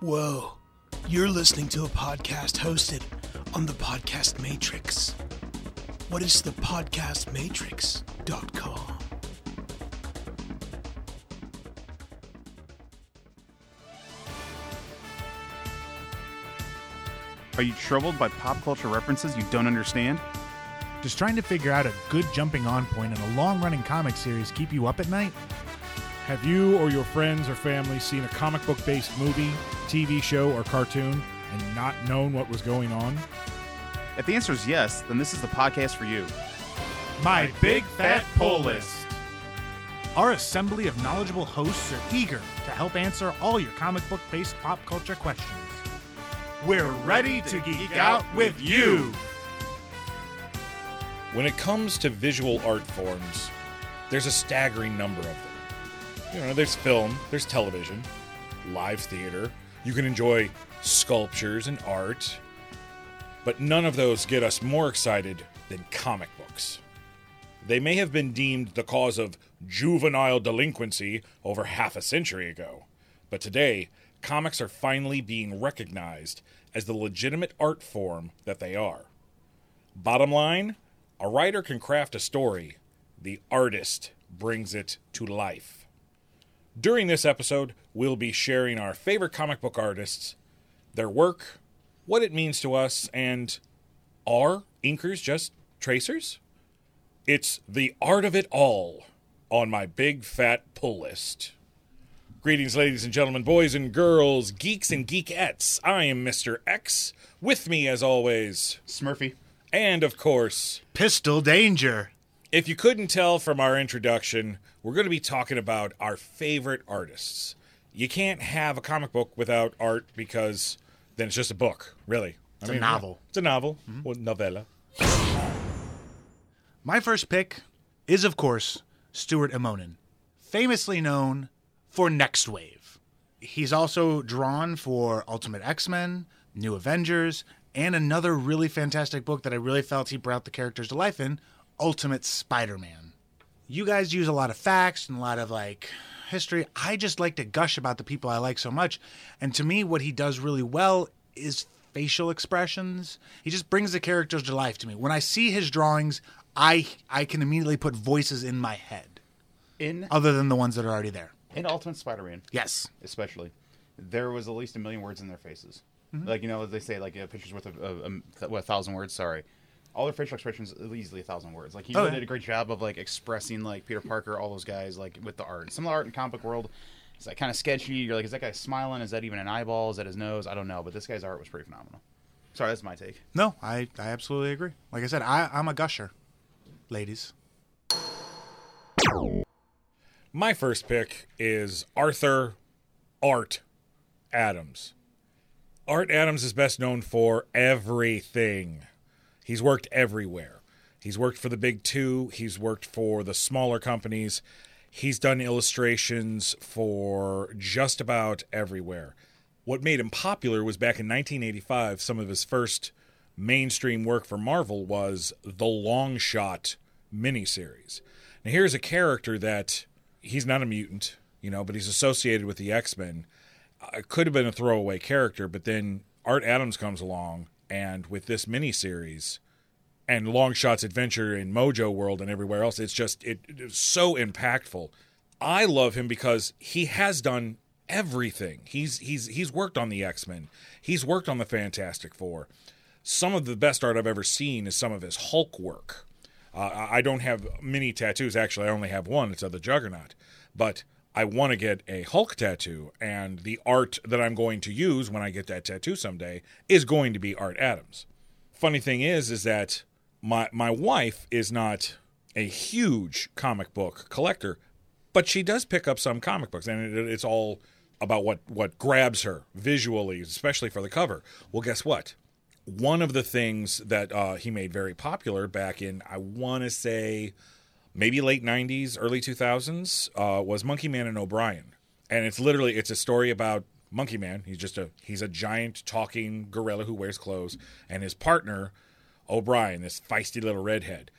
Whoa. You're listening to a podcast hosted on the Podcast Matrix. What is the podcastmatrix.com? Are you troubled by pop culture references you don't understand? Just trying to figure out a good jumping on point in a long running comic series keep you up at night? Have you or your friends or family seen a comic book based movie, TV show, or cartoon and not known what was going on? If the answer is yes, then this is the podcast for you. My Big Fat Pull List. Our assembly of knowledgeable hosts are eager to help answer all your comic book based pop culture questions. We're ready to geek out with you. When it comes to visual art forms, there's a staggering number of them. You know, there's film, there's television, live theater. You can enjoy sculptures and art, but none of those get us more excited than comic books. They may have been deemed the cause of juvenile delinquency over half a century ago, but today, comics are finally being recognized as the legitimate art form that they are. Bottom line a writer can craft a story, the artist brings it to life. During this episode, we'll be sharing our favorite comic book artists, their work, what it means to us, and are inkers just tracers? It's the art of it all on my big fat pull list. Greetings, ladies and gentlemen, boys and girls, geeks and geekettes. I am Mr. X. With me, as always, Smurfy. and of course, Pistol Danger. If you couldn't tell from our introduction, we're going to be talking about our favorite artists. You can't have a comic book without art because then it's just a book, really. I It's a novel. It's a novel, mm-hmm. or novella. My first pick is, of course, Stuart Immonen, famously known for Nextwave. He's also drawn for Ultimate X Men, New Avengers, and another really fantastic book that I really felt he brought the characters to life in Ultimate Spider Man. You guys use a lot of facts and a lot of like history. I just like to gush about the people I like so much. And to me, what he does really well is facial expressions. He just brings the characters to life to me. When I see his drawings, I I can immediately put voices in my head, In other than the ones that are already there. in Ultimate Spider-Man, Yes. especially, there was at least a million words in their faces. Mm-hmm. Like you know, they say like a picture's worth of a, a, what, a thousand words. Sorry, all their facial expressions easily a thousand words. Like he Oh, really yeah. did a great job of like expressing like Peter Parker, all those guys like with the art. Some of the art in comic book world is like kind of sketchy. You're like, is that guy smiling? Is that even an eyeball? Is that his nose? I don't know. But this guy's art was pretty phenomenal. Sorry, that's my take. No, I, I absolutely agree. Like I said, I, I'm a gusher, ladies. My first pick is Arthur Art Adams. Art Adams is best known for everything. He's worked everywhere. He's worked for the big two, he's worked for the smaller companies, he's done illustrations for just about everywhere. What made him popular was back in 1985, some of his first mainstream work for Marvel was the Longshot miniseries. Now, here's a character that he's not a mutant, you know, but he's associated with the X Men. It uh, could have been a throwaway character, but then Art Adams comes along, and with this miniseries and Longshot's adventure in Mojo World and everywhere else, it's just it, it's so impactful. I love him because he has done everything. He's he's he's worked on the X Men. He's worked on the Fantastic Four. Some of the best art I've ever seen is some of his Hulk work. Uh, I don't have many tattoos. Actually, I only have one. It's of the Juggernaut. But I want to get a Hulk tattoo, and the art that I'm going to use when I get that tattoo someday is going to be Art Adams. Funny thing is, is that my my wife is not a huge comic book collector, but she does pick up some comic books, and it, it's all about what what grabs her visually, especially for the cover. Well, guess what? One of the things that uh, he made very popular back in I want to say maybe late '90s, early 2000s uh, was Monkey Man and O'Brien, and it's literally it's a story about Monkey Man. He's just a he's a giant talking gorilla who wears clothes, and his partner O'Brien, this feisty little redhead.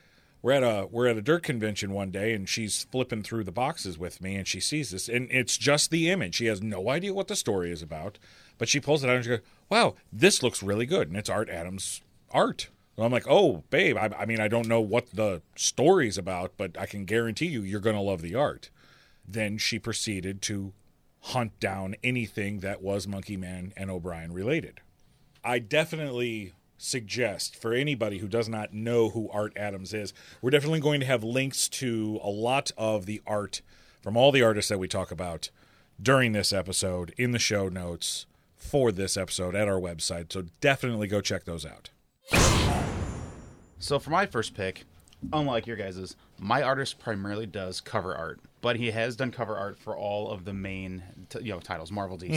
we're at a we're at a dirt convention one day, and she's flipping through the boxes with me, and she sees this, and it's just the image. She has no idea what the story is about, but she pulls it out and she goes, "Wow, this looks really good," and it's Art Adams' art. I'm like, "Oh, babe, I, I mean, I don't know what the story's about, but I can guarantee you, you're going to love the art." Then she proceeded to hunt down anything that was Monkey Man and O'Brien related. I definitely suggest for anybody who does not know who Art Adams is, we're definitely going to have links to a lot of the art from all the artists that we talk about during this episode in the show notes for this episode at our website. So definitely go check those out. So for my first pick, unlike your guys's, my artist primarily does cover art, but he has done cover art for all of the main t- you know titles, Marvel, DC.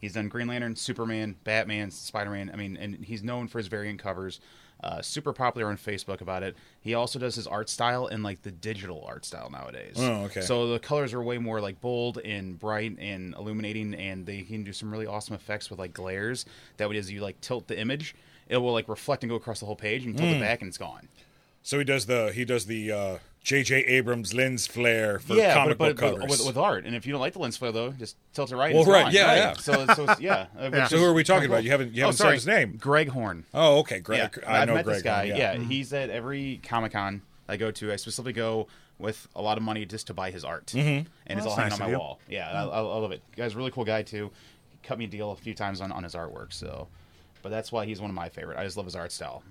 He's done Green Lantern, Superman, Batman, Spider Man. I mean, and he's known for his variant covers. Uh, super popular on Facebook about it. He also does his art style in like the digital art style nowadays. Oh, okay. So the colors are way more like bold and bright and illuminating, and they can do some really awesome effects with like glares. That way, as you like tilt the image, it will like reflect and go across the whole page, and you tilt it back, and it's gone. So he does the he does the uh, J.J. Abrams lens flare for yeah, comic but, book but, covers. with, with art, and if you don't like the lens flare though, just tilt it right. Well, and it's right, gone. yeah, yeah. So, so it's, yeah. uh, so who are we talking about? You haven't you oh, haven't sorry, said his name. Greg Horn. Oh, okay, Greg. Yeah, I I've know met Greg. this guy. Horn, Yeah, he's at every Comic Con I go to. I specifically go with a lot of money just to buy his art, mm-hmm. and it's all hanging nice on my wall. Yeah, I, I, I love it. Guy's a really cool guy too. He cut me a deal a few times on, on his artwork. So, but that's why he's one of my favorite. I just love his art style.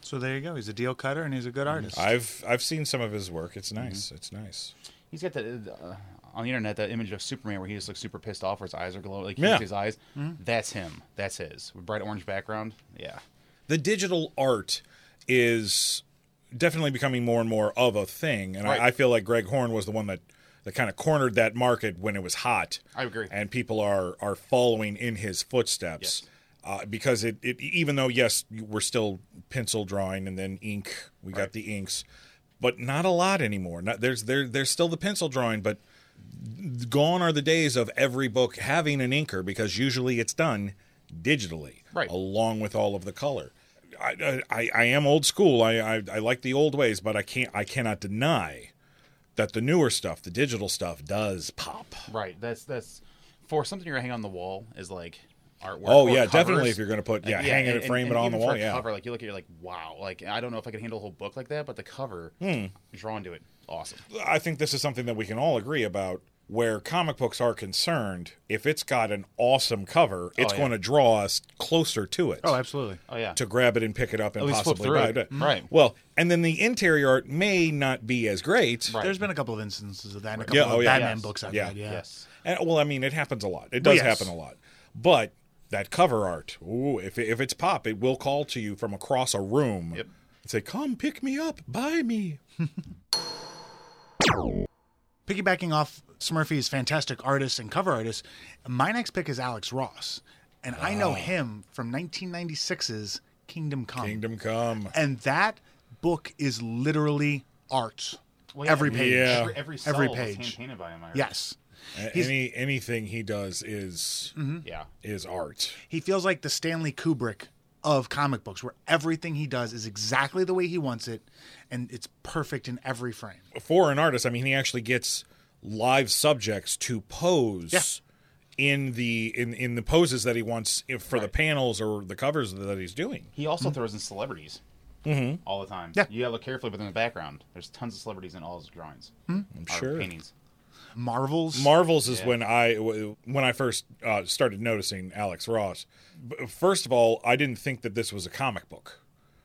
So there you go. He's a deal cutter and he's a good mm-hmm. artist. I've I've seen some of his work. It's mm-hmm. nice. It's nice. He's got the uh, on the internet that image of Superman where he just looks super pissed off, where his eyes are glowing, like you Yeah. can see his eyes. Mm-hmm. That's him. That's his with bright orange background. Yeah, The digital art is definitely becoming more and more of a thing, and Right. I, I feel like Greg Horn was the one that that kind of cornered that market when it was hot. I agree. and people are are following in his footsteps. Yes. Uh, because it, it, even though yes, we're still pencil drawing and then ink, we got the inks, but not a lot anymore. Not, there's there there's still the pencil drawing, but gone are the days of every book having an inker because usually it's done digitally, Right. along with all of the color. I, I, I am old school. I, I I like the old ways, but I can't I cannot deny that the newer stuff, the digital stuff, does pop. right. That's that's for something you're hanging on the wall is like artwork. Oh, yeah, covers. definitely if you're gonna put- yeah, hang it, and- frame and it on the wall, yeah. Cover like you look at, it, you're like, wow. Like I don't know if I could handle a whole book like that, but the cover, Hmm. drawn to it, awesome. I think this is something that we can all agree about. Where comic books are concerned, if it's got an awesome cover, it's yeah. going to draw us closer to it. oh, absolutely. Oh yeah. To grab it and pick it up and At least possibly buy it. it. Right. Well, and then the interior art may not be as great. Right. There's been a couple of instances of that in a couple Yeah, of oh, yeah. Batman Yes. books I've Yeah. read. Yeah. Yes. And, well, I mean, it happens a lot. It does yes. happen a lot. But that cover art, ooh, if, if it's pop, it will call to you from across a room Yep. and say, come pick me up, buy me. Piggybacking off Smurfy's fantastic artist and cover artist, my next pick is Alex Ross. And I Ah. know him from 1996's Kingdom Come. Kingdom Come. And that book is literally art. Well, yeah, every page. Yeah. Every, every, cell Every page. hand painted by him. I. Yes. A- He's- Any anything he does is mm-hmm. Yeah. is art. He feels like the Stanley Kubrick of comic books, where everything he does is exactly the way he wants it, and it's perfect in every frame. For an artist, I mean, he actually gets live subjects to pose Yeah. in the in in the poses that he wants if- for the panels or the covers that he's doing. He also mm-hmm. throws in celebrities mm-hmm. all the time. Yeah. You gotta look carefully, but in the background, there's tons of celebrities in all his drawings. Mm-hmm. I'm sure. paintings. Marvels. Marvels is Yeah. when I when I first uh, started noticing Alex Ross. First of all, I didn't think that this was a comic book.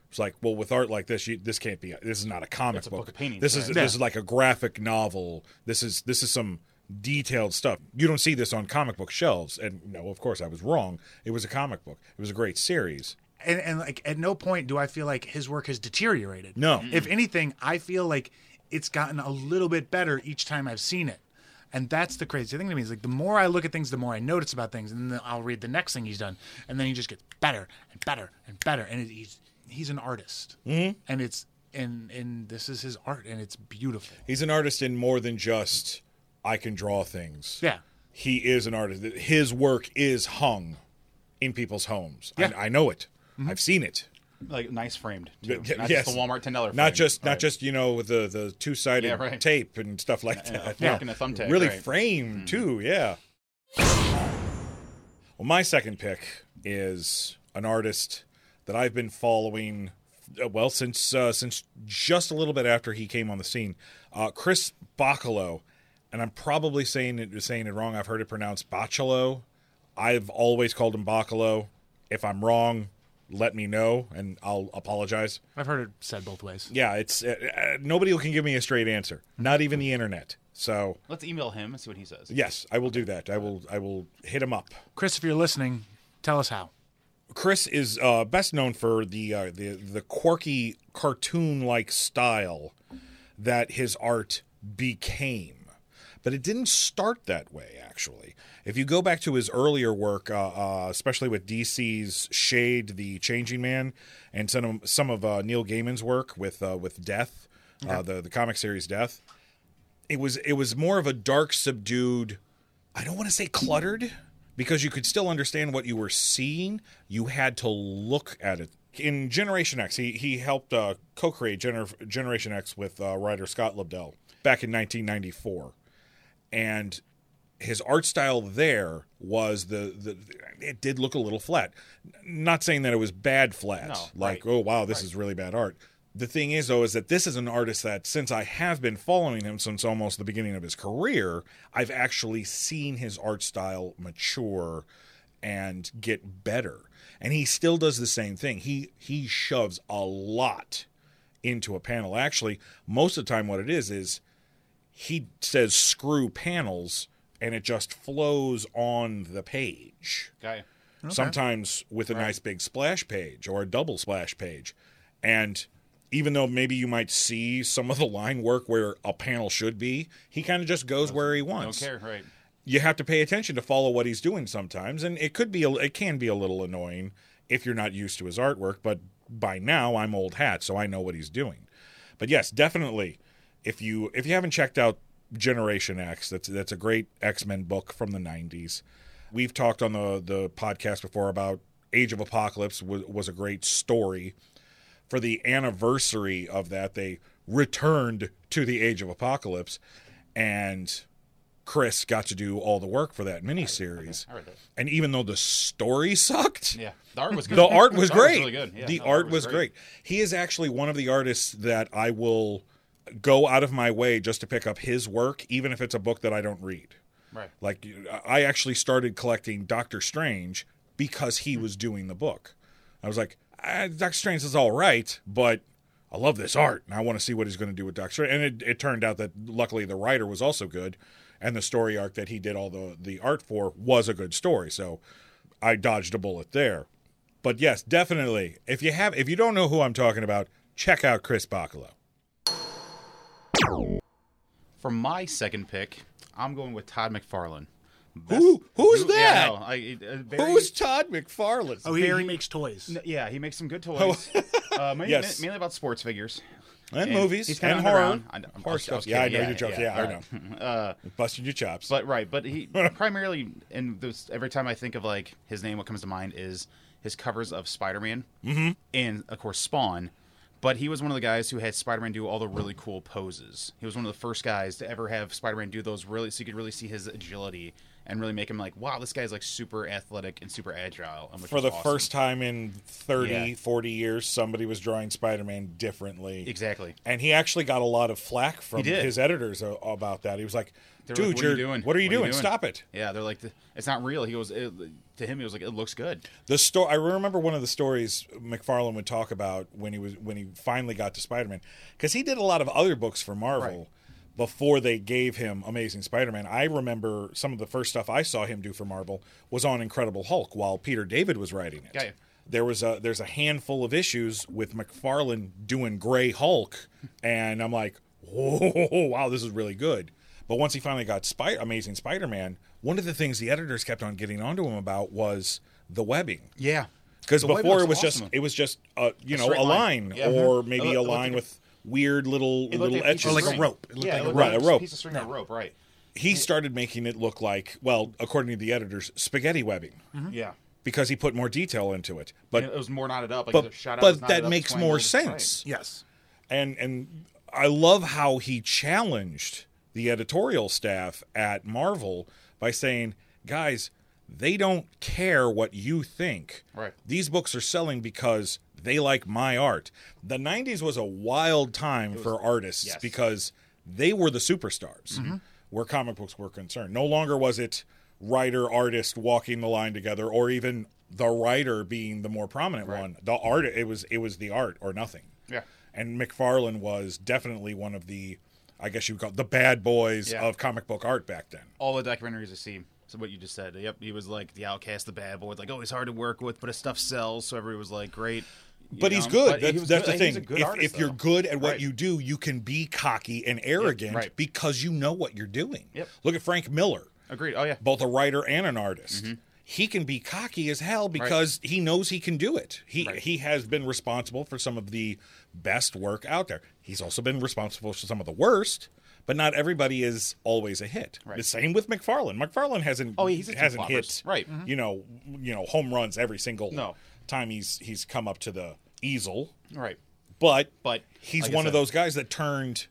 It's like, well, with art like this, you, this can't be. This is not a comic It's a book. book of paintings, this is right? this is like a graphic novel. This is this is some detailed stuff. You don't see this on comic book shelves. And no, of course, I was wrong. It was a comic book. It was a great series. and, and like at no point do I feel like his work has deteriorated. No. If anything, I feel like it's gotten a little bit better each time I've seen it. And that's the crazy thing to me is like the more I look at things, the more I notice about things, and then I'll read the next thing he's done, and then he just gets better and better and better, and it, he's he's an artist, mm-hmm. and it's and and this is his art, and it's beautiful. He's an artist in more than just I can draw things. Yeah, he is an artist. His work is hung in people's homes. Yeah. Mm-hmm. I, I know it. I've seen it. Like nice framed. Too. Yeah, Not yes. just the Walmart ten dollar. Not just not just you know the the two sided Yeah, right. tape and stuff like Yeah, that. a fork a thumbtack, really right. Mm. framed too. Yeah. Well, my second pick is an artist that I've been following. Well, since uh, since just a little bit after he came on the scene, uh, Chris Bachalo, and I'm probably saying it saying it wrong. I've heard it pronounced Bacalo. I've always called him Bacalo. If I'm wrong, let me know, and I'll apologize. I've heard it said both ways. Yeah, it's uh, uh, nobody can give me a straight answer, not even the internet. So Let's email him and see what he says. yes, I will do that. I will I will hit him up. Chris, if you're listening, tell us how. Chris is uh, best known for the uh, the the quirky cartoon like style that his art became, but it didn't start that way. Actually, if you go back to his earlier work, uh, uh, especially with DC's Shade, the Changing Man, and some of, some of uh, Neil Gaiman's work with uh, with Death, uh, the the comic series Death, it was it was more of a dark, subdued. I don't want to say cluttered because you could still understand what you were seeing. You had to look at it. In Generation X, he he helped uh, co-create Gener- Generation X with uh, writer Scott Lobdell back in 1994, and his art style there was the the it did look a little flat. Not saying that it was bad flat, No, like right. oh wow this is really bad art. The thing is though is that this is an artist that since I have been following him since almost the beginning of his career, I've actually seen his art style mature and get better. And he still does the same thing. He he shoves a lot into a panel. Actually, most of the time what it is is he says screw panels and it just flows on the page. Guy. Sometimes with a nice big splash page or a double splash page. And even though maybe you might see some of the line work where a panel should be, he kind of just goes where he Don't wants. care, right? You have to pay attention to follow what he's doing sometimes, and it could be a, it can be a little annoying if you're not used to his artwork. But by now, I'm old hat, so I know what he's doing. But yes, definitely, if you if you haven't checked out Generation X, that's that's a great X Men book from the '90s. We've talked on the the podcast before about Age of Apocalypse was, was a great story. For the anniversary of that, they returned to the Age of Apocalypse, and Chris got to do all the work for that miniseries. Read. And even though the story sucked, Yeah, the art was good. the art was great. really good. Yeah, the no, art was great. He is actually one of the artists that I will go out of my way just to pick up his work, even if it's a book that I don't read. Right. Like I actually started collecting Doctor Strange because he was doing the book. I was like, ah, Doctor Strange is all right, but I love this art and I want to see what he's going to do with Doctor Strange. And it, it turned out that luckily the writer was also good, and the story arc that he did all the the art for was a good story. So I dodged a bullet there. But yes, definitely. If you have, if you don't know who I'm talking about, check out Chris Bachalo. For my second pick, I'm going with Todd McFarlane. Who- who's Yeah, that? no, I- uh, very- Who's Todd McFarlane? Oh, he, Very- he makes toys. N- Yeah, he makes some good toys. uh, mainly, Yes. mainly about sports figures. and, And movies he's kinda and horror. I know- I'm- horror stuff. was Yeah, I know Yeah, you're joking. yeah, Yeah, I know. Uh, Busted your chops. but right, but he primarily, and those every time I think of like his name, what comes to mind is his covers of Spider-Man mm-hmm. and of course Spawn. But he was one of the guys who had Spider-Man do all the really cool poses. He was one of the first guys to ever have Spider-Man do those really, so you could really see his agility and really make him like, wow, this guy's like super athletic and super agile. and For the awesome. first time in 30, Yeah. 40 years, somebody was drawing Spider-Man differently. exactly. And he actually got a lot of flack from his editors about that. He was like, "Dude, like, what are you doing? What are you doing? Stop it!" Yeah, they're like, it's not real. He goes, it, to him, he was like, it looks good. The story. I remember one of the stories McFarlane would talk about when he was when he finally got to Spider-Man, because he did a lot of other books for Marvel Right. Before they gave him Amazing Spider-Man. I remember some of the first stuff I saw him do for Marvel was on Incredible Hulk while Peter David was writing it. Yeah. There was a there's a handful of issues with McFarlane doing Gray Hulk, and I'm like, whoa, wow, this is really good. But once he finally got Spy- Amazing Spider-Man, one of the things the editors kept on getting onto him about was the webbing Yeah. because before it was awesome. just it was just a, you A know a line. line, Yeah. or Mhm. maybe It a line looked with weird little It looked little like a piece etches. of like a rope. It looked yeah, like it a looked rope. Right, a a rope. piece of string or rope, right? He started making it look like well, according to the editors, spaghetti webbing. Mm-hmm. Yeah. because he put more detail into it. But it was more knotted up. Like but the shot out but that up, makes twangled. more Right. sense. Yes. and and I love how he challenged the editorial staff at Marvel by saying, "Guys, they don't care what you think. Right. These books are selling because they like my art." The 90s was a wild time for artists yes. because they were the superstars mm-hmm. where comic books were concerned. No longer was it writer artist walking the line together or even the writer being the more prominent one. The art it was it was the art or nothing. Yeah. And McFarlane was definitely one of the, I guess you would call it, the bad boys Yeah. of comic book art back then. all the documentaries I see. So what you just said. Yep, he was like the outcast, the bad boy. Like, oh, he's hard to work with, but his stuff sells. So everybody was like, great. But he's good. But That's, that's the thing. if artist, if you're good at what Right. you do, you can be cocky and arrogant right. because you know what you're doing. Yep. Look at Frank Miller, agreed. Oh yeah, both a writer and an artist. Mm-hmm. He can be cocky as hell because he knows he can do it. He Right. he has been responsible for some of the best work out there. He's also been responsible for some of the worst. But not everybody is always a hit. Right. The same with McFarlane. McFarlane hasn't Oh, he's hasn't hit. Right. you know you know home runs every single No. Time he's he's come up to the easel right. but But, he's like one of those guys that turned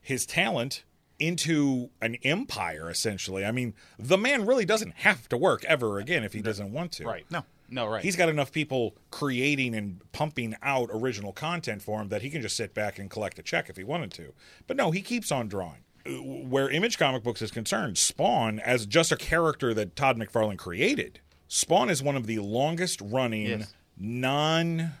his talent into an empire essentially i mean the man really doesn't have to work ever again if he doesn't want to Right. No. No. Right. he's got enough people creating and pumping out original content for him that he can just sit back and collect a check if he wanted to but no he keeps on drawing Uh, where image comic books is concerned spawn as just a character that todd mcfarlane created spawn is one of the longest running Yes. non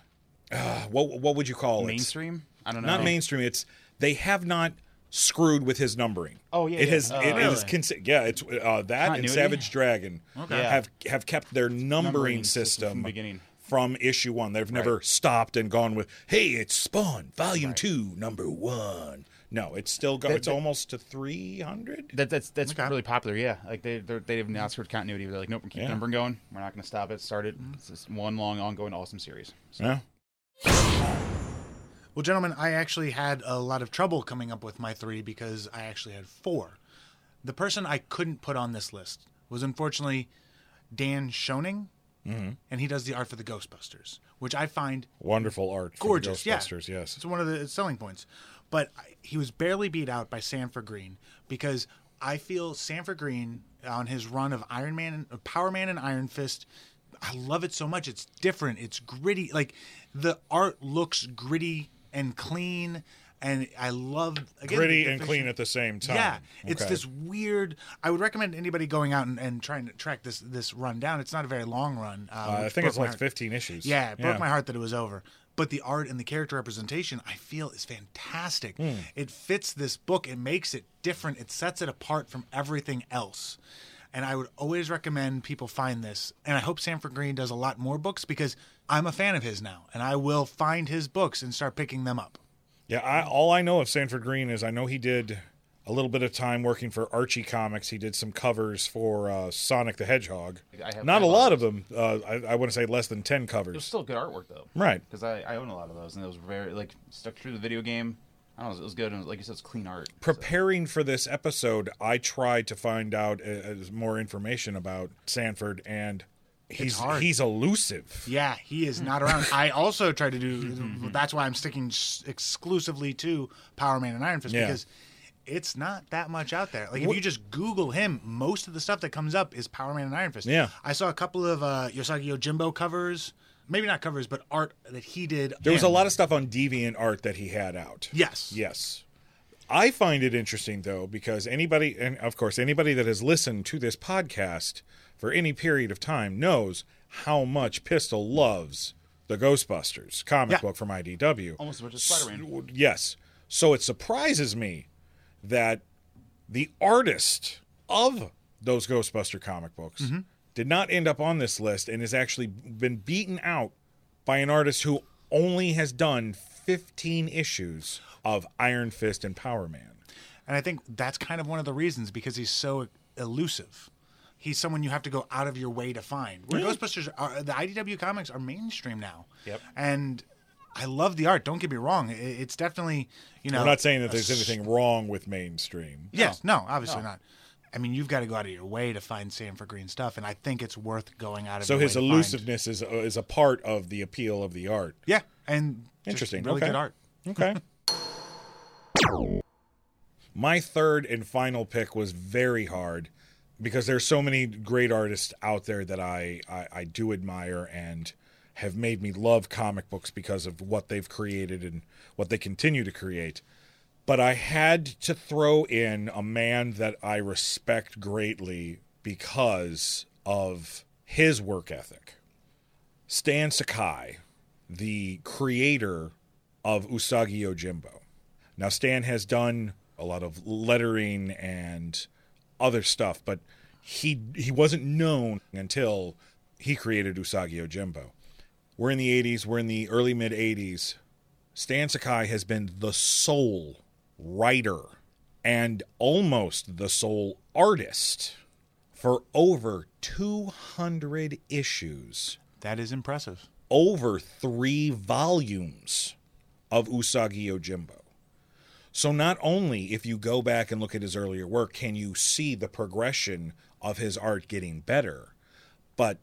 uh, what, what would you call it mainstream. I don't know. not mainstream. It's they have not screwed with his numbering. Oh, yeah, it yeah. has. Uh, it is Really? consi- yeah, it's uh, that and Savage Dragon Okay. have have kept their numbering, Numbering system from beginning. from issue one. They've never stopped and gone with, "Hey, it's Spawn Volume Two, Number One." No, it's still go. That- it's that- almost to three hundred. That, that's that's Okay. really popular. Yeah, like they they're, have announced for continuity. They're like, nope, we're keeping Yeah. the numbering going. We're not going to stop it. Start it. It's just one long, ongoing, awesome series. So, Yeah. Well, gentlemen, I actually had a lot of trouble coming up with my three because I actually had four. The person I couldn't put on this list was unfortunately Dan Schoening, mm-hmm. and he does the art for the Ghostbusters, which I find Wonderful art. for the gorgeous. Yeah, Ghostbusters. Yes. it's one of the selling points. But he was barely beat out by Sanford Greene because I feel Sanford Greene on his run of Iron Man, Power Man, and Iron Fist. I love it so much. It's different. It's gritty. Like the art looks gritty and clean, and I love again, Gritty and clean at the same time. yeah, it's Okay. this weird. I would recommend anybody going out and, and trying to track this this run down. It's not a very long run. Uh, Uh, I think it's like heart. fifteen issues. Yeah, it broke my heart that it was over. But the art and the character representation, I feel, is fantastic. Hmm. It fits this book. It makes it different. It sets it apart from everything else. And I would always recommend people find this. And I hope Sanford Greene does a lot more books because I'm a fan of his now, and I will find his books and start picking them up. Yeah, I, all I know of Sanford Greene is I know he did a little bit of time working for Archie Comics. He did some covers for uh, Sonic the Hedgehog. I have- Not a lot all of them. Uh, I, I want to say less than ten covers. it was still good artwork though. Right. Because I, I own a lot of those, and it was very like stuck through the video game. I don't know, it was good, and like you said, it's clean art. So- Preparing for this episode, I tried to find out uh, uh, more information about Sanford, and he's he's elusive. Yeah, he is not around. I also tried to do. That's why I'm sticking s- exclusively to Power Man and Iron Fist Yeah. because it's not that much out there. Like if you just Google him, most of the stuff that comes up is Power Man and Iron Fist. Yeah. I saw a couple of uh, Usagi Yojimbo covers. Maybe not covers, but art that he did. There was a lot of stuff on Deviant Art that he had out. Yes. Yes. I find it interesting though because anybody and of course anybody that has listened to this podcast for any period of time knows how much Pistol loves the Ghostbusters comic Yeah. book from IDW. Almost as much as Spider-Man. Yes. So it surprises me that the artist of those Ghostbuster comic books Mm-hmm. did not end up on this list and has actually been beaten out by an artist who only has done 15 issues of Iron Fist and Power Man. And I think that's kind of one of the reasons because he's so elusive. He's someone you have to go out of your way to find. Where Ghostbusters are, the IDW comics are mainstream now. Yep. And I love the art. Don't get me wrong. It's definitely, you know. I'm not saying that there's s- anything wrong with mainstream. Yes, no, obviously not. I mean, you've got to go out of your way to find Sanford Greene stuff, and I think it's worth going out of. So your his way to find. elusiveness is uh, is a part of the appeal of the art. yeah, and Interesting. really Okay. good art. Okay. My third and final pick was very hard because there's so many great artists out there that I, I, I do admire and have made me love comic books because of what they've created and what they continue to create. But I had to throw in a man that I respect greatly because of his work ethic. Stan Sakai, the creator of Usagi Yojimbo. Now, Stan has done a lot of lettering and other stuff, but he he wasn't known until he created Usagi Yojimbo. We're in the 80s, we're in the early mid 80s. Stan Sakai has been the sole writer and almost the sole artist for over 200 issues That is impressive. over three volumes of Usagi Yojimbo. So not only if you go back and look at his earlier work can you see the progression of his art getting better, but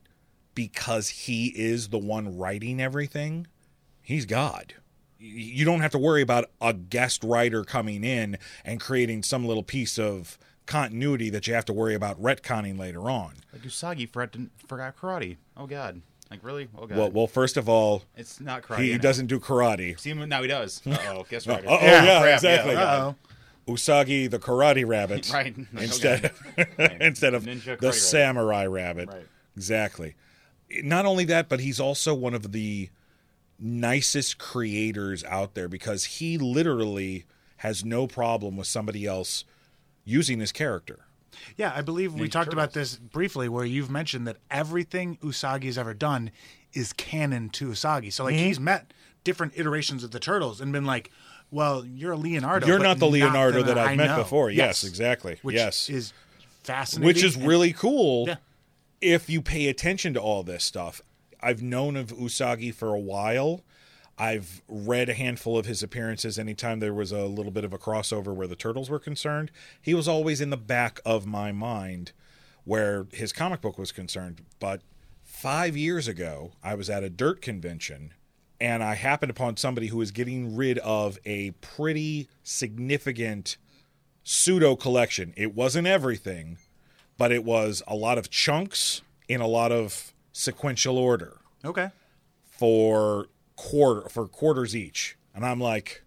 because he is the one writing everything, he's God. You don't have to worry about a guest writer coming in and creating some little piece of continuity that you have to worry about retconning later on. Like Usagi forgot, forgot karate. Oh god. Like really? Oh god. Well, well, first of all, it's not karate. he I know. doesn't do karate. See him now. He does. Uh oh. Guess what? Uh-oh, Yeah, yeah, crap, exactly. yeah, Uh oh. Usagi the karate rabbit Right. Instead okay. instead of Ninja karate the rabbit. samurai rabbit. Right. Exactly. Not only that, but he's also one of the nicest creators out there because he literally has no problem with somebody else using his character. Yeah, I believe we Ninja talked about this briefly, where you've mentioned that everything Usagi's ever done is canon to Usagi. So, like, Mm-hmm. he's met different iterations of the turtles and been like, "Well, you're a Leonardo. You're not the Leonardo that I've I met know." before. Yes, exactly. Which Yes. is fascinating. Which is really cool Yeah. If you pay attention to all this stuff. I've known of Usagi for a while. I've read a handful of his appearances anytime there was a little bit of a crossover where the turtles were concerned. He was always in the back of my mind where his comic book was concerned. But five years ago, I was at a dirt convention and I happened upon somebody who was getting rid of a pretty significant pseudo collection. It wasn't everything, but it was a lot of chunks in a lot of sequential order okay. for quarter for quarters each. And I'm like,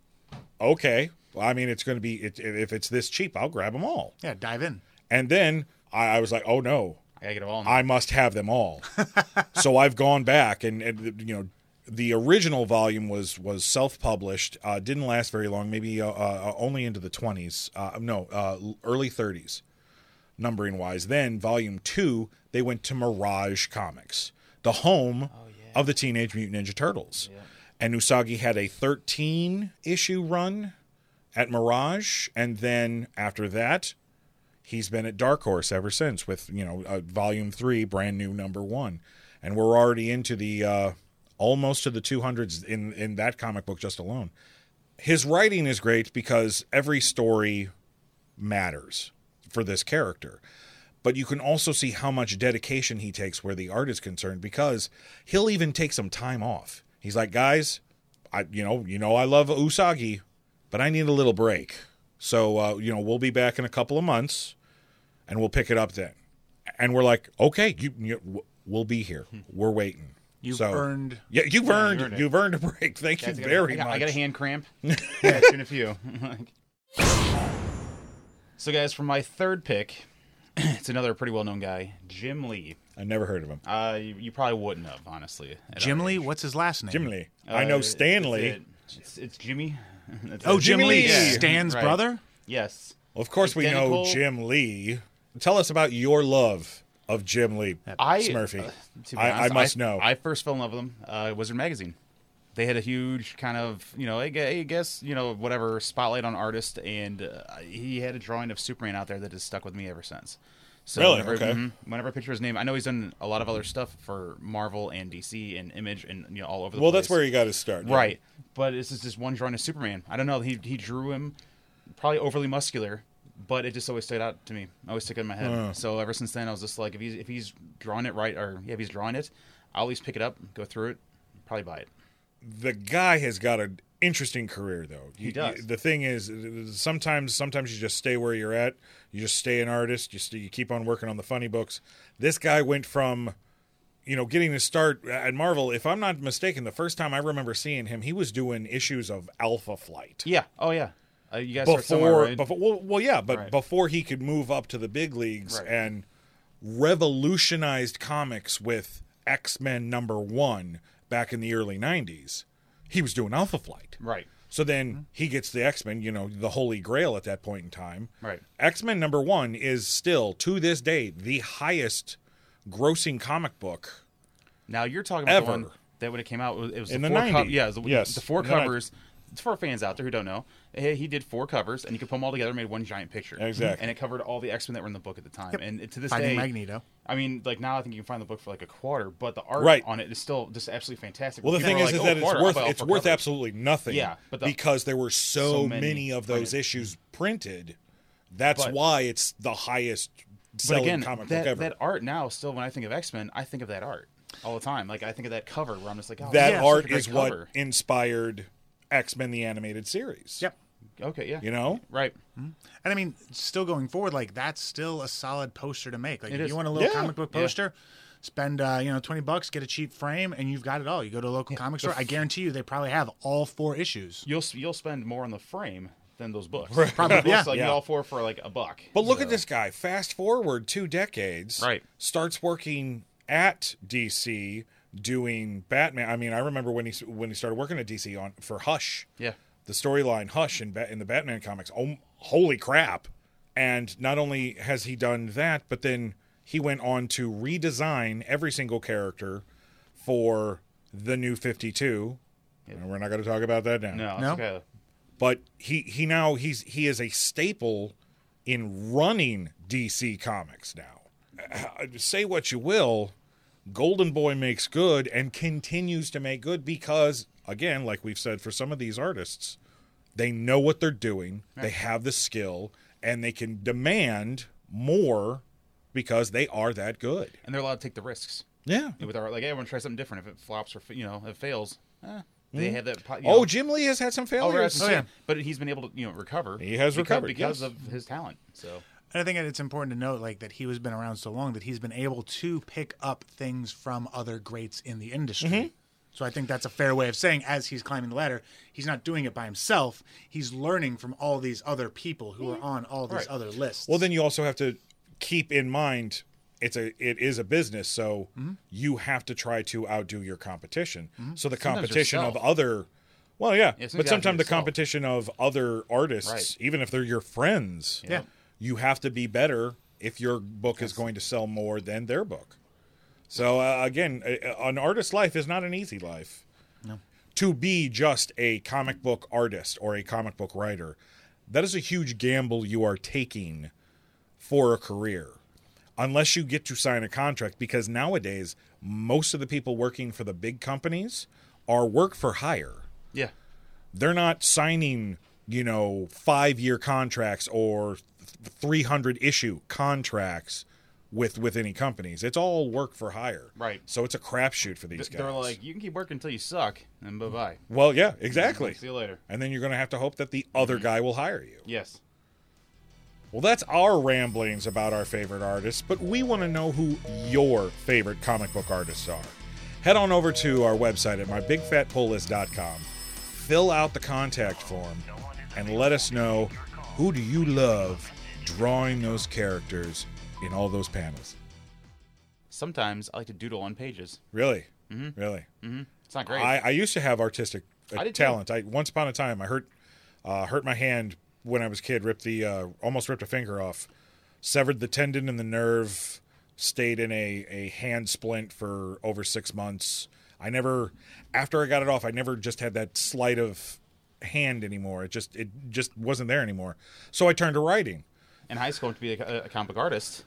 okay. Well, I mean, it's going to be it, if it's this cheap, I'll grab them all. Yeah, dive in. And then I, I was like, oh no, I gotta get them all. now. I must have them all. so I've gone back and, and you know the original volume was was self published. Uh, didn't last very long, maybe uh, uh, only into the twenties. Uh, no, uh, early thirties, numbering wise. Then volume two, they went to Mirage Comics, the home of the Teenage Mutant Ninja Turtles, and Usagi had a thirteen issue run at Mirage, and then after that, he's been at Dark Horse ever since with you know uh, volume three, brand new number one, and we're already into the uh, almost to the two hundreds in in that comic book just alone. His writing is great because every story matters for this character. But you can also see how much dedication he takes where the art is concerned because he'll even take some time off. He's like, guys, I you know, you know I love Usagi, but I need a little break. So uh, you know, we'll be back in a couple of months and we'll pick it up then. And we're like, okay, you, you we'll be here. We're waiting. You've So- earned. Yeah, you've earned, You earned you've earned a break. Thank Guys, you very I got, much. I got a hand cramp. yeah, it's been a few. so, guys, for my third pick, it's another pretty well-known guy, Jim Lee. I never heard of him. Uh, you, you probably wouldn't have, honestly. at Jim our Lee, age. what's his last name? Jim Lee. Uh, I know it's- Stanley. It's, it's, it's Jimmy. That's Oh, it. Jim, Jimmy Lee, Lee. Stan's Right. brother. Yes. Well, of course, we know Identical- Jim Lee. Tell us about your love of Jim Lee, I Smurfy. uh, to be I, honest, I must know. I first fell in love with them. Uh, Wizard magazine. They had a huge kind of you know I guess you know whatever spotlight on artist, and uh, he had a drawing of Superman out there that has stuck with me ever since. So Really? Whenever, Okay. mhm, whenever I picture his name, I know he's done a lot of other stuff for Marvel and DC and Image and you know all over the well, place. that's where you got to start. yeah. Right. But this is just one drawing of Superman. I don't know. He he drew him probably overly muscular, but it just always stood out to me. I always stuck in my head. So ever since then, I was just like, if he's if he's drawing it right, or yeah, if he's drawing it, I'll at least pick it up, go through it, probably buy it. The guy has got an interesting career though He You- does. you- the thing is sometimes sometimes you just stay where you're at you just stay an artist you, st- you keep on working on the funny books this guy went from you know getting to start at marvel if i'm not mistaken the first time i remember seeing him he was doing issues of alpha flight Yeah. Oh yeah. Uh, you guys before, right? before well, well yeah but Right. before he could move up to the big leagues Right. and revolutionized comics with x-men number one back in the early 90s he was doing alpha flight Right. so then mm-hmm. he gets the x-men you know the holy grail at that point in time Right. x-men number one is still to this day the highest grossing comic book Now you're talking about the Ever. one that when it came out, it was, In the the four 90s. yeah, the, Yes, the four covers. For fans out there who don't know. He he did four covers, and you could put them all together, and made one giant picture. Exactly. And it covered all the X Men that were in the book at the time. And to this Finding day, Magneto. I mean, like now I think you can find the book for like a quarter, but the art Right. on it is still just absolutely fantastic. well the thing is, like, is "Oh, that it's quarter, I'll worth it's worth covers." absolutely nothing Yeah, but the- because there were so, so many, many of those printed. issues printed that's But- why it's the highest But selling again, comic that, book ever that art now still when I think of X Men, I think of that art all the time. Like I think of that cover where I'm just like, oh, that yeah, art great is what cover. Inspired x-men the animated series Yep. Okay, yeah, you know right. And I mean, still going forward, like that's still a solid poster to make. Like It if is. you want a little Yeah. comic book Yeah. poster, spend uh, you know twenty bucks, get a cheap frame, and you've got it all. You go to a local comic store. I guarantee you, they probably have all four issues. You'll you'll spend more on the frame than those books. Right. Probably, Books, yeah. like Yeah. you all four for like a buck. But look at this guy. Fast forward two decades. Right. Starts working at DC doing Batman. I mean, I remember when he when he started working at DC on for Hush. Yeah. The storyline Hush in Ba- in the Batman comics. Oh, holy crap! And not only has he done that, but then he went on to redesign every single character for the new Fifty Two. And we're not going to talk about that now No, No? okay. but he he now he's he is a staple in running DC Comics now. Say what you will, Golden Boy makes good and continues to make good because again, like we've said for some of these artists, they know what they're doing, they have the skill, and they can demand more because they are that good. And they're allowed to take the risks Yeah. with our like. Everyone tries something different. If it flops or you know if it fails, eh, they have that. You Oh, Jim Lee has had some oh, failures. that's what I'm. But he's been able to you know recover. He has because, recovered, because yes. of his talent. So And I think it's important to note, like that he has been around so long that he's been able to pick up things from other greats in the industry. Mm-hmm. So I think that's a fair way of saying, as he's climbing the ladder, he's not doing it by himself. He's learning from all these other people who are on all these Right. other lists. Well, then you also have to keep in mind it's a it is a business, so Mm-hmm. you have to try to outdo your competition. So the Sometimes competition of other, well, yeah, Yeah, sometimes but sometimes the yourself. competition of other artists, Right. even if they're your friends, Yeah. You have to be better if your book is going to sell more than their book. So uh, again, an artist's life is not an easy life. No. To be just a comic book artist or a comic book writer, that is a huge gamble you are taking for a career. Unless you get to sign a contract, because nowadays most of the people working for the big companies are work for hire yeah, they're not signing you know five year contracts or 300 issue contracts with with any companies it's all work for hire Right. so it's a crapshoot for these guys they're like you can keep working until you suck, and bye bye. well yeah exactly See you later. and then you're going to have to hope that the other mm-hmm. guy will hire you Yes. well that's our ramblings about our favorite artists but we want to know who your favorite comic book artists are head on over to our website at mybigfatpulllist.com fill out the contact form and let us know who do you love drawing those characters in all those panels Sometimes I like to doodle on pages. really really It's not great. I, I used to have artistic uh, I did too. talent. I once upon a time I hurt uh, hurt my hand when I was a kid. Ripped the uh, almost ripped a finger off. Severed the tendon and the nerve. Stayed in a a hand splint for over six months. I never after I got it off. I never just had that sleight of hand anymore. It just it just wasn't there anymore. So I turned to writing. In high school to be a, a comic artist,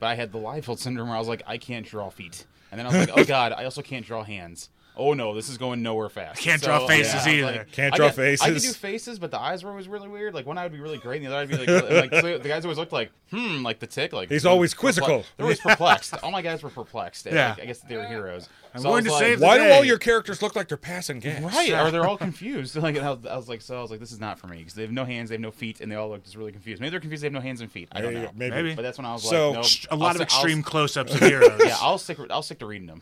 but I had the Liefeld syndrome where I was like, I can't draw feet, and then I was like, oh god, I also can't draw hands. Oh no, this is going nowhere fast. Can't draw faces I was either. Can't I draw faces. I could do faces. faces, but the eyes were always really weird. Like one eye would be really great, and the other eye would be like, really- like so the guys always looked like, hmm, like the tick. Like He's always perplex- quizzical. They're always perplexed. All my guys were perplexed. Yeah. Like, I guess they were heroes. I'm So going to like, save the Why do all your characters look like they're passing gas? Right, or they're all confused. Like I was, I was like, so I was like, this is not for me because they have no hands, they have no feet, and they all look just really confused. Maybe they're confused. They have no hands and feet. I don't Maybe- know. maybe. Maybe. But that's when I was So, like, nope. A lot I'll of stick- I'll- extreme close-ups of heroes. yeah, I'll stick. I'll stick to reading them.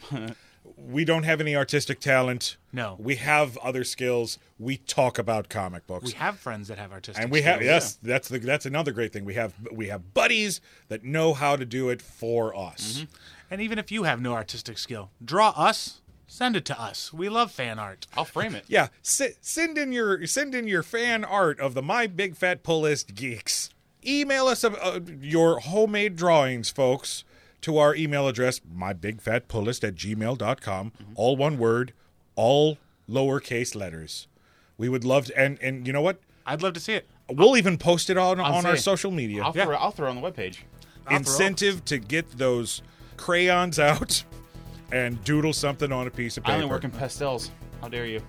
We don't have any artistic talent. No. We have other skills. We talk about comic books. we have friends that have artistic. and we have skills. yes, that's the that's another great thing. We have we have buddies that know how to do it for us. Mm-hmm. And even if you have no artistic skill, draw us. Send it to us. We love fan art. I'll frame it. Yeah, si- send in your send in your fan art of the My Big Fat Pull List geeks. Email us uh, uh, your homemade drawings, folks, to our email address, mybigfatpulllist at gmail.com. Mm-hmm. All one word, all lowercase letters. We would love to, and, and you know what? I'd love to see it. We'll even post it on, I'll on our say, social media. I'll throw. I'll throw it on the webpage. Incentive to get those crayons out and doodle something on a piece of paper. I paper. only work in pastels. How dare you?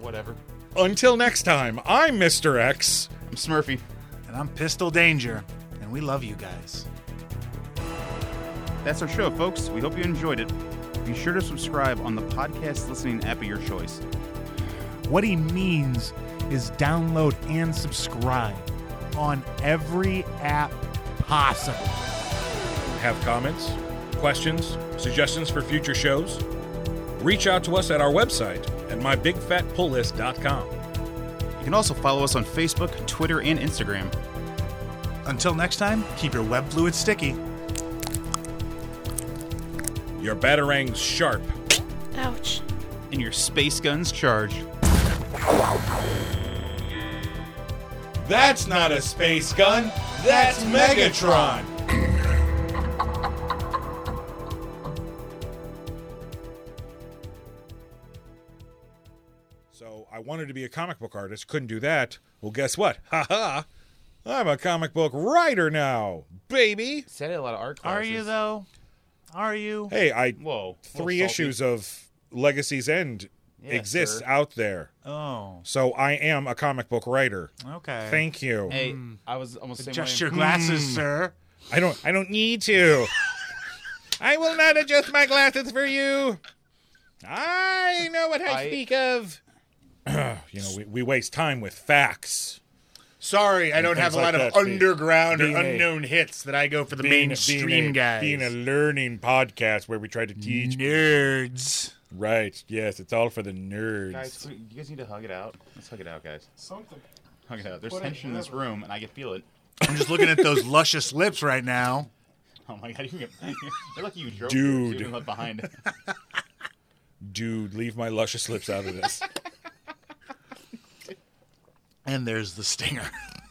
Whatever. Until next time, I'm Mr. X. I'm Smurfy. And I'm Pistol Danger. And we love you guys. That's our show, folks. We hope you enjoyed it. Be sure to subscribe on the podcast listening app of your choice. What he means is download and subscribe on every app possible. Have comments, questions, suggestions for future shows? Reach out to us at our website at mybigfatpulllist.com. You can also follow us on Facebook, Twitter, and Instagram. Until next time, keep your web fluid sticky. Your batarangs sharp. Ouch. And your space guns charge. That's not a space gun. That's Megatron. So I wanted to be a comic book artist, couldn't do that. Well, guess what? Ha ha! I'm a comic book writer now, baby. Said it a lot of art classes. Are you, though? Are you? Hey, I Whoa. three issues of Legacy's End Yeah, exists sir. out there. Oh, So I am a comic book writer. okay. Thank you. Hey, I was almost the same Adjust way. your glasses, mm. sir. I don't I don't need to. I will not adjust my glasses for you. I know what I, I- speak of. you know, we, we waste time with facts. Sorry, I don't have a like lot of that, being- underground being or a- unknown hits that I go for the Being- mainstream being a, guys. Being a learning podcast where we try to teach. nerds. Right. Yes, it's all for the nerds. Guys, you guys need to hug it out. Let's hug it out, guys. Something. Hug it out. There's tension in this room, and I can feel it. I'm just looking at those luscious lips right now. Oh my god, you get, you're lucky you drove Dude. here, so you didn't left behind. Dude, leave my luscious lips out of this. And there's the stinger.